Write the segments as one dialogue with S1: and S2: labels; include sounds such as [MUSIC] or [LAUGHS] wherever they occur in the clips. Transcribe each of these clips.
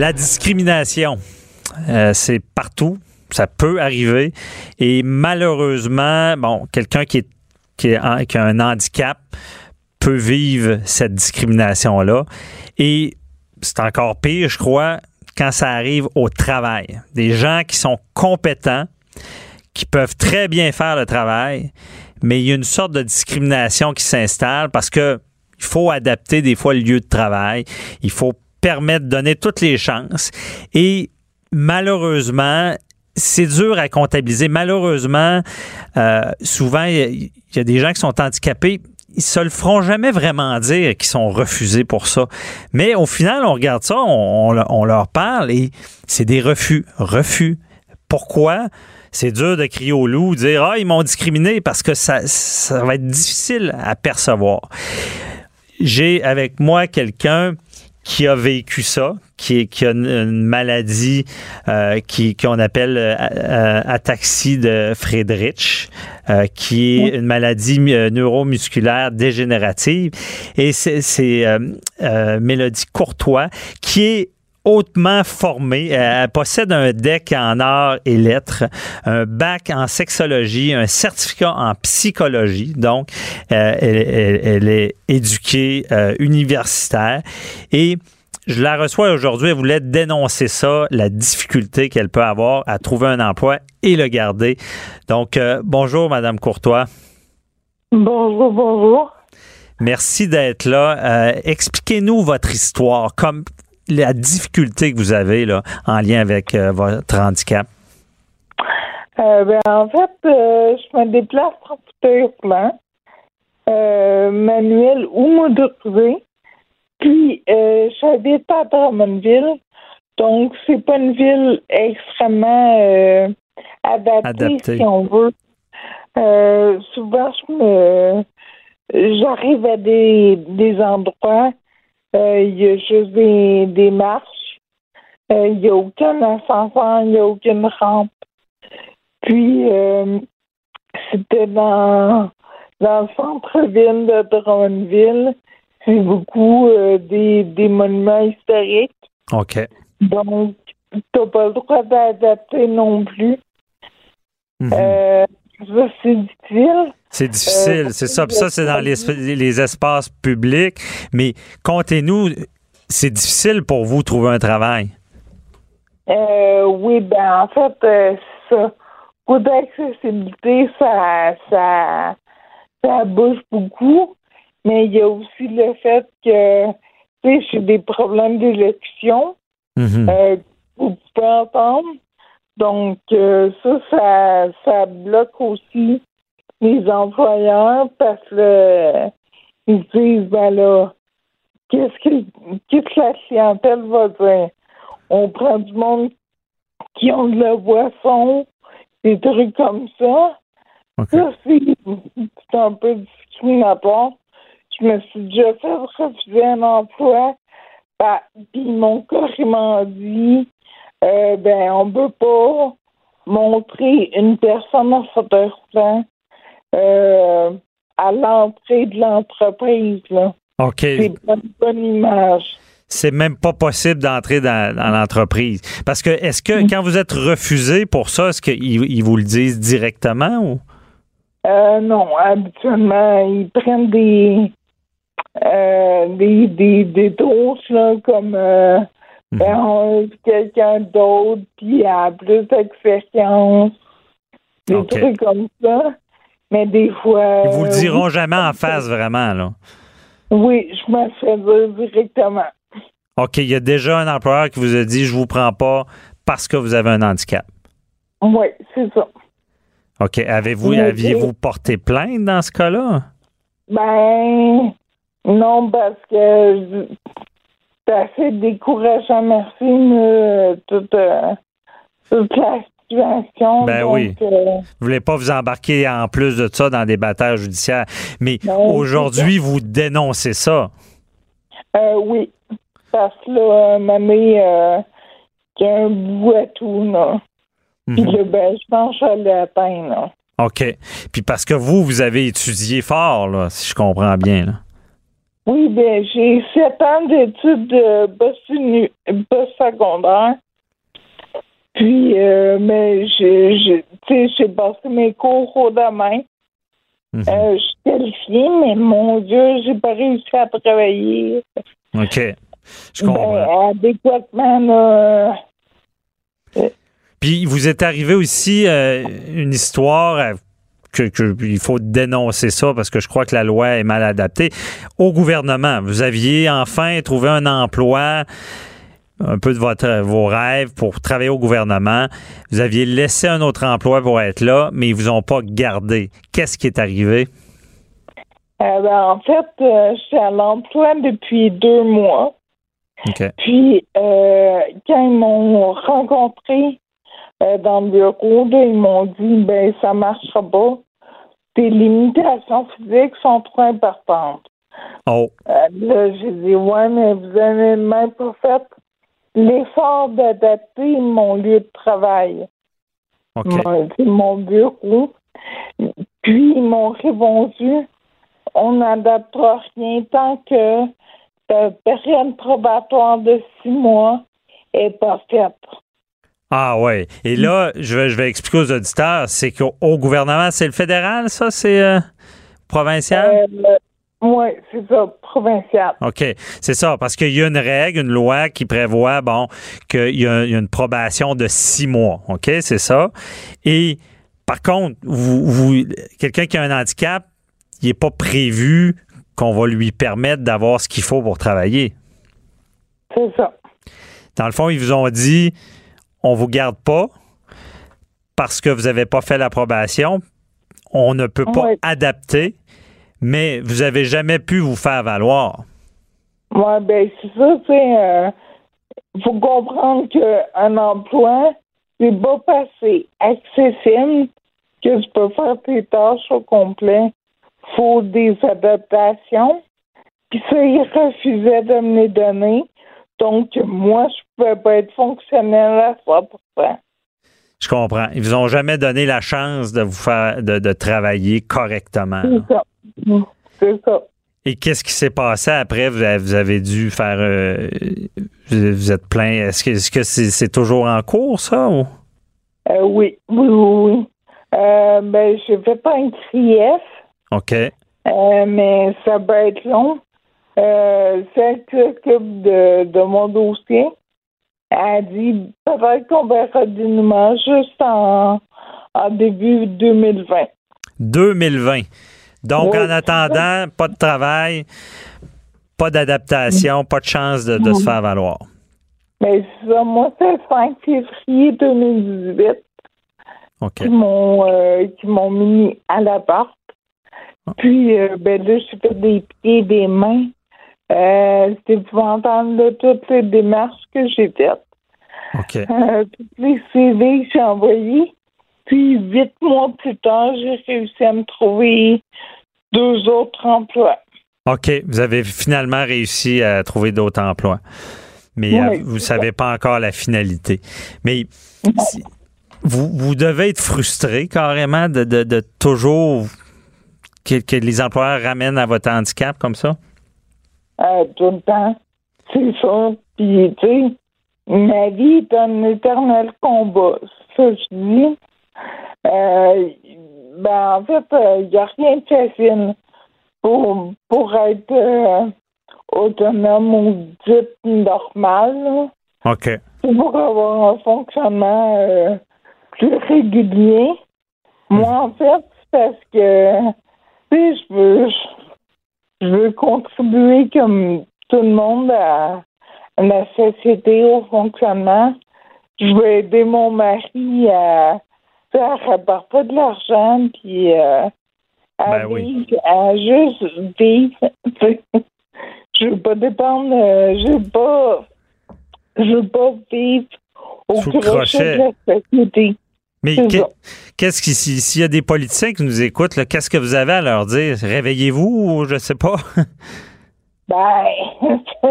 S1: La discrimination, euh, c'est partout. Ça peut arriver. Et malheureusement, bon, quelqu'un qui, a, un handicap peut vivre cette discrimination-là. Et c'est encore pire, je crois, quand ça arrive au travail. Des gens qui sont compétents, qui peuvent très bien faire le travail, mais il y a une sorte de discrimination qui s'installe parce que il faut adapter des fois le lieu de travail. Il faut permettre de donner toutes les chances. Et malheureusement, c'est dur à comptabiliser. Malheureusement, euh, souvent, il y, a des gens qui sont handicapés. Ils se le feront jamais vraiment dire qu'ils sont refusés pour ça. Mais au final, on regarde ça, on, on leur parle et c'est des refus. Refus. Pourquoi? c'est dur de crier au loup, dire Ah, ils m'ont discriminé parce que ça, ça va être difficile à percevoir. J'ai avec moi quelqu'un qui a vécu ça, qui, qui a une, maladie euh, qui qu'on appelle euh, euh, ataxie de Friedrich, euh, qui est une maladie neuromusculaire dégénérative. Et c'est Mélodie Courtois qui est hautement formée. Elle possède un DEC en arts et lettres, un bac en sexologie, un certificat en psychologie. Donc, euh, elle, elle, est éduquée euh, universitaire et je la reçois aujourd'hui. Elle voulait dénoncer ça, la difficulté qu'elle peut avoir à trouver un emploi et le garder. Donc, euh, bonjour, Madame Courtois.
S2: Bonjour, bonjour.
S1: Merci d'être là. Expliquez-nous votre histoire. Comme la difficulté que vous avez là, en lien avec euh, votre handicap?
S2: Euh, ben, en fait, euh, je me déplace en fauteuil manuel ou motorisé. Puis, j'habite à Drummondville. Donc, c'est pas une ville extrêmement adaptée, si on veut. souvent, je me j'arrive à des, des endroits il y a juste des, des marches. Euh, il n'y a aucun ascenseur, il n'y a aucune rampe. Puis, euh, c'était dans, dans le centre-ville de Drummondville. C'est beaucoup des, des monuments historiques.
S1: OK.
S2: Donc, tu n'as pas le droit d'adapter non plus.
S1: Mhm.
S2: ça, c'est difficile.
S1: C'est difficile, c'est ça. Puis ça, c'est dans les, les, espaces publics. Mais comptez-nous, c'est difficile pour vous de trouver un travail.
S2: Euh, oui, ben en fait, euh, ça. Coup d'accessibilité, ça, ça, ça bouge beaucoup. Mais il y a aussi le fait que, tu sais, j'ai des problèmes d'élection. Euh, vous pouvez entendre. Donc, euh, ça, ça, ça bloque aussi les employeurs parce que ils disent ben là, qu'est-ce que qu'est-ce que la clientèle va dire? On prend du monde qui ont de la boisson, des trucs comme ça. Ça, c'est un peu discriminatoire. Je me suis déjà fait refuser un emploi. Ben, puis ils m'ont carrément dit euh, ben on peut pas montrer une personne en fauteuil euh, à l'entrée de l'entreprise.
S1: OK.
S2: C'est une bonne image.
S1: C'est même pas possible d'entrer dans, l'entreprise. Parce que, est-ce que quand vous êtes refusé pour ça, est-ce qu'ils ils vous le disent directement ou?
S2: Euh, non, habituellement, ils prennent des euh, des, des, des là, comme euh, mhm. ben, quelqu'un d'autre qui a plus d'expérience. Des trucs comme ça. Mais des fois.
S1: Ils vous le diront jamais en face, vraiment, là.
S2: Oui, je me fais dire directement.
S1: OK, il y a déjà un employeur qui vous a dit je vous prends pas parce que vous avez un handicap.
S2: Oui, c'est ça.
S1: OK. Avez-vous aviez-vous porté plainte dans ce cas-là?
S2: Ben non, parce que c'est assez décourageant, merci, mais, toute, euh, toute la situation.
S1: Ben
S2: donc,
S1: oui.
S2: euh,
S1: Vous voulez pas vous embarquer en plus de ça dans des batailles judiciaires. Mais
S2: Non,
S1: aujourd'hui, vous dénoncez ça.
S2: euh, oui. Parce que là, mamie, euh, y a un bout à tout, là. Puis
S1: Mhm.
S2: là, ben, je pense que je l'ai atteint, là.
S1: OK. Puis parce que vous, vous avez étudié fort, là, si je comprends bien. là.
S2: Oui, ben, j'ai sept ans d'études de post-uni- post-secondaire. Puis, euh, mais j'ai, j'ai- tu sais, j'ai passé mes cours au domaine.
S1: Mhm.
S2: Euh, je suis qualifiée, mais mon Dieu, j'ai pas réussi à travailler
S1: OK. Je comprends.
S2: ben, adéquatement. Là.
S1: Puis vous êtes arrivé aussi euh, une histoire euh, que, que il faut dénoncer ça parce que je crois que la loi est mal adaptée au gouvernement. Vous aviez enfin trouvé un emploi un peu de votre, vos rêves pour travailler au gouvernement. Vous aviez laissé un autre emploi pour être là, mais ils vous ont pas gardé. Qu'est-ce qui est arrivé?
S2: Euh, ben, en fait, euh, je suis à l'emploi depuis deux mois. Puis, euh, quand ils m'ont rencontré dans le bureau, là, ils m'ont dit ben ça marchera pas. Tes limitations physiques sont trop importantes.
S1: Oh,
S2: là, j'ai dit ouais, mais vous avez même pas fait l'effort d'adapter mon lieu de travail,
S1: OK.
S2: mon, mon bureau. Puis ils m'ont répondu on n'adaptera rien tant que la période probatoire de six mois est pas faite.
S1: Ah ouais. Et là, je vais, je vais expliquer aux auditeurs, c'est qu'au au gouvernement, c'est le fédéral, ça, c'est euh, provincial?
S2: Euh, oui, c'est ça, provincial.
S1: OK. C'est ça, parce qu'il y a une règle, une loi qui prévoit, bon, qu'il y, a il y a une probation de six mois. OK? C'est ça. Et par contre, vous, vous quelqu'un qui a un handicap, il n'est pas prévu qu'on va lui permettre d'avoir ce qu'il faut pour travailler.
S2: C'est ça.
S1: Dans le fond, ils vous ont dit on vous garde pas parce que vous n'avez pas fait l'approbation. On ne peut pas adapter, mais vous n'avez jamais pu vous faire valoir.
S2: Moi, ben, c'est ça, tu sais, euh, faut comprendre qu'un emploi, c'est pas passé accessible que tu peux faire tes tâches au complet. Faut des adaptations. Puis ça, ils refusaient de me les donner. Donc, moi, je pouvais pas être fonctionnel à 100
S1: Je comprends. Ils vous ont jamais donné la chance de vous faire de, de travailler correctement.
S2: C'est ça. C'est ça.
S1: Et qu'est-ce qui s'est passé après? Vous avez, vous avez dû faire. euh, vous êtes plein. Est-ce que est-ce que c'est c'est toujours en cours, ça? Ou?
S2: Euh, oui, oui, oui, oui. Euh, ben, j'ai fait un grief.
S1: OK.
S2: Euh, mais ça peut être long. Euh, celle qui s'occupe de, de mon dossier a dit peut-être qu'on verra du dénouement juste en, en début 2020.
S1: 2020. Donc,
S2: Oui.
S1: en attendant, pas de travail, pas d'adaptation, pas de chance de, de se faire valoir.
S2: Mais c'est ça, moi, c'est le 5 février 2018
S1: OK.
S2: qui m'ont euh, qui m'ont mis à l'appart. Puis, euh, ben là, j'ai fait des pieds, des mains. Euh, C'était épouvantable de toutes les démarches que j'ai faites.
S1: OK.
S2: Euh, toutes les CV que j'ai envoyés. Puis, huit mois plus tard, j'ai réussi à me trouver deux autres emplois.
S1: OK. Vous avez finalement réussi à trouver d'autres emplois. Mais
S2: Oui,
S1: euh, vous ne savez pas encore la finalité. Mais si- vous, vous devez être frustré carrément de, de- de toujours que, que les employeurs ramènent à votre handicap comme ça?
S2: Euh, tout le temps. C'est ça. Puis, tu sais, ma vie est un éternel combat. Ça, je dis. Euh, ben, en fait, il n'y a rien de facile pour, pour être euh, autonome ou dit normal. là.
S1: OK.
S2: pour avoir un fonctionnement euh, plus régulier. Moi, en fait, c'est parce que tu sais, je veux je veux contribuer comme tout le monde à, à la société au fonctionnement. Je veux aider mon mari à à rapporter pas de l'argent puis euh, à
S1: Ben oui.
S2: vivre, à juste vivre. [LAUGHS] je veux pas dépendre, euh, je veux pas, je veux pas vivre au crochet. de la société.
S1: Mais qu'est-ce qui, si- s'il y a des politiciens qui nous écoutent, qu'est-ce que vous avez à leur dire? Réveillez-vous ou je sais pas? [LAUGHS]
S2: Ben, [LAUGHS]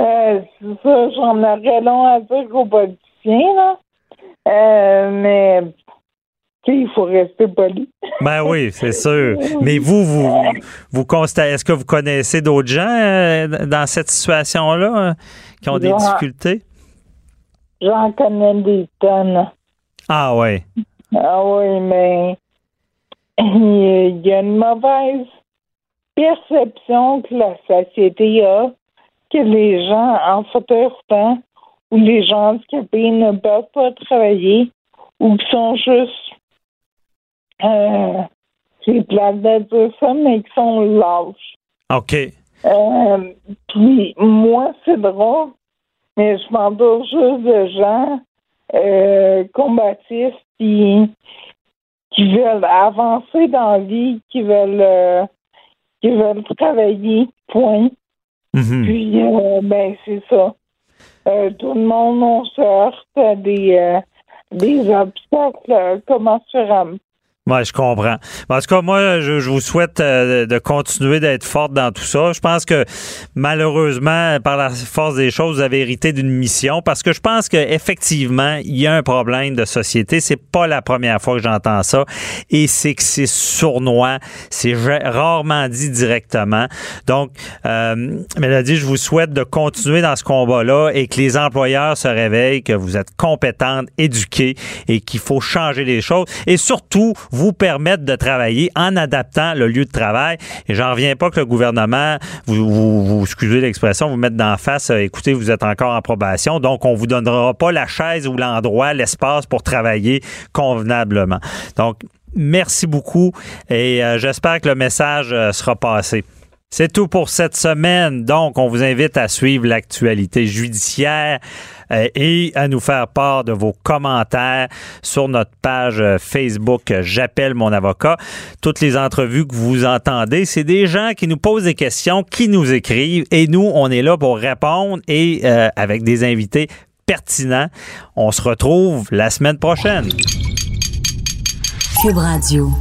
S2: euh, c'est ça, j'en aurais long à dire aux politiciens, là. Euh, mais, tu sais, il faut rester poli. [LAUGHS]
S1: Ben oui, c'est sûr. Mais vous, vous, vous constatez, est-ce que vous connaissez d'autres gens euh, dans cette situation-là euh, qui ont des difficultés?
S2: J'en connais des tonnes.
S1: Ah ouais.
S2: Ah oui, mais il y a une mauvaise perception que la société a que les gens en fauteuil roulant ou les gens handicapés ne peuvent pas travailler ou qui sont juste euh, c'est plate de dire ça, mais qui sont lâches.
S1: OK.
S2: Euh, puis moi, c'est drôle, mais je m'entoure juste de gens euh, combatifs qui, qui veulent avancer dans la vie, qui veulent euh, qui veulent travailler, point.
S1: Mhm.
S2: Puis euh, ben c'est ça. Euh, tout le monde on se heurte à des des obstacles commensurables.
S1: Ouais, je comprends. En tout cas, moi, je, je vous souhaite euh, de continuer d'être forte dans tout ça. Je pense que malheureusement, par la force des choses, vous avez hérité d'une mission parce que je pense qu'effectivement, il y a un problème de société. C'est pas la première fois que j'entends ça et c'est que c'est sournois. C'est ra- rarement dit directement. Donc, euh, Mélodie, je vous souhaite de continuer dans ce combat-là et que les employeurs se réveillent, que vous êtes compétentes, éduquées et qu'il faut changer les choses et surtout vous permettre de travailler en adaptant le lieu de travail. Et j'en reviens pas que le gouvernement, vous, excusez l'expression, vous mette d'en face, euh, écoutez, vous êtes encore en probation, donc on vous donnera pas la chaise ou l'endroit, l'espace pour travailler convenablement. Donc, merci beaucoup et euh, j'espère que le message euh, sera passé. C'est tout pour cette semaine. Donc, on vous invite à suivre l'actualité judiciaire euh, et à nous faire part de vos commentaires sur notre page euh, Facebook euh, J'appelle mon avocat. Toutes les entrevues que vous entendez, c'est des gens qui nous posent des questions, qui nous écrivent et nous, on est là pour répondre et avec des invités pertinents. On se retrouve la semaine prochaine.
S3: Cube Radio.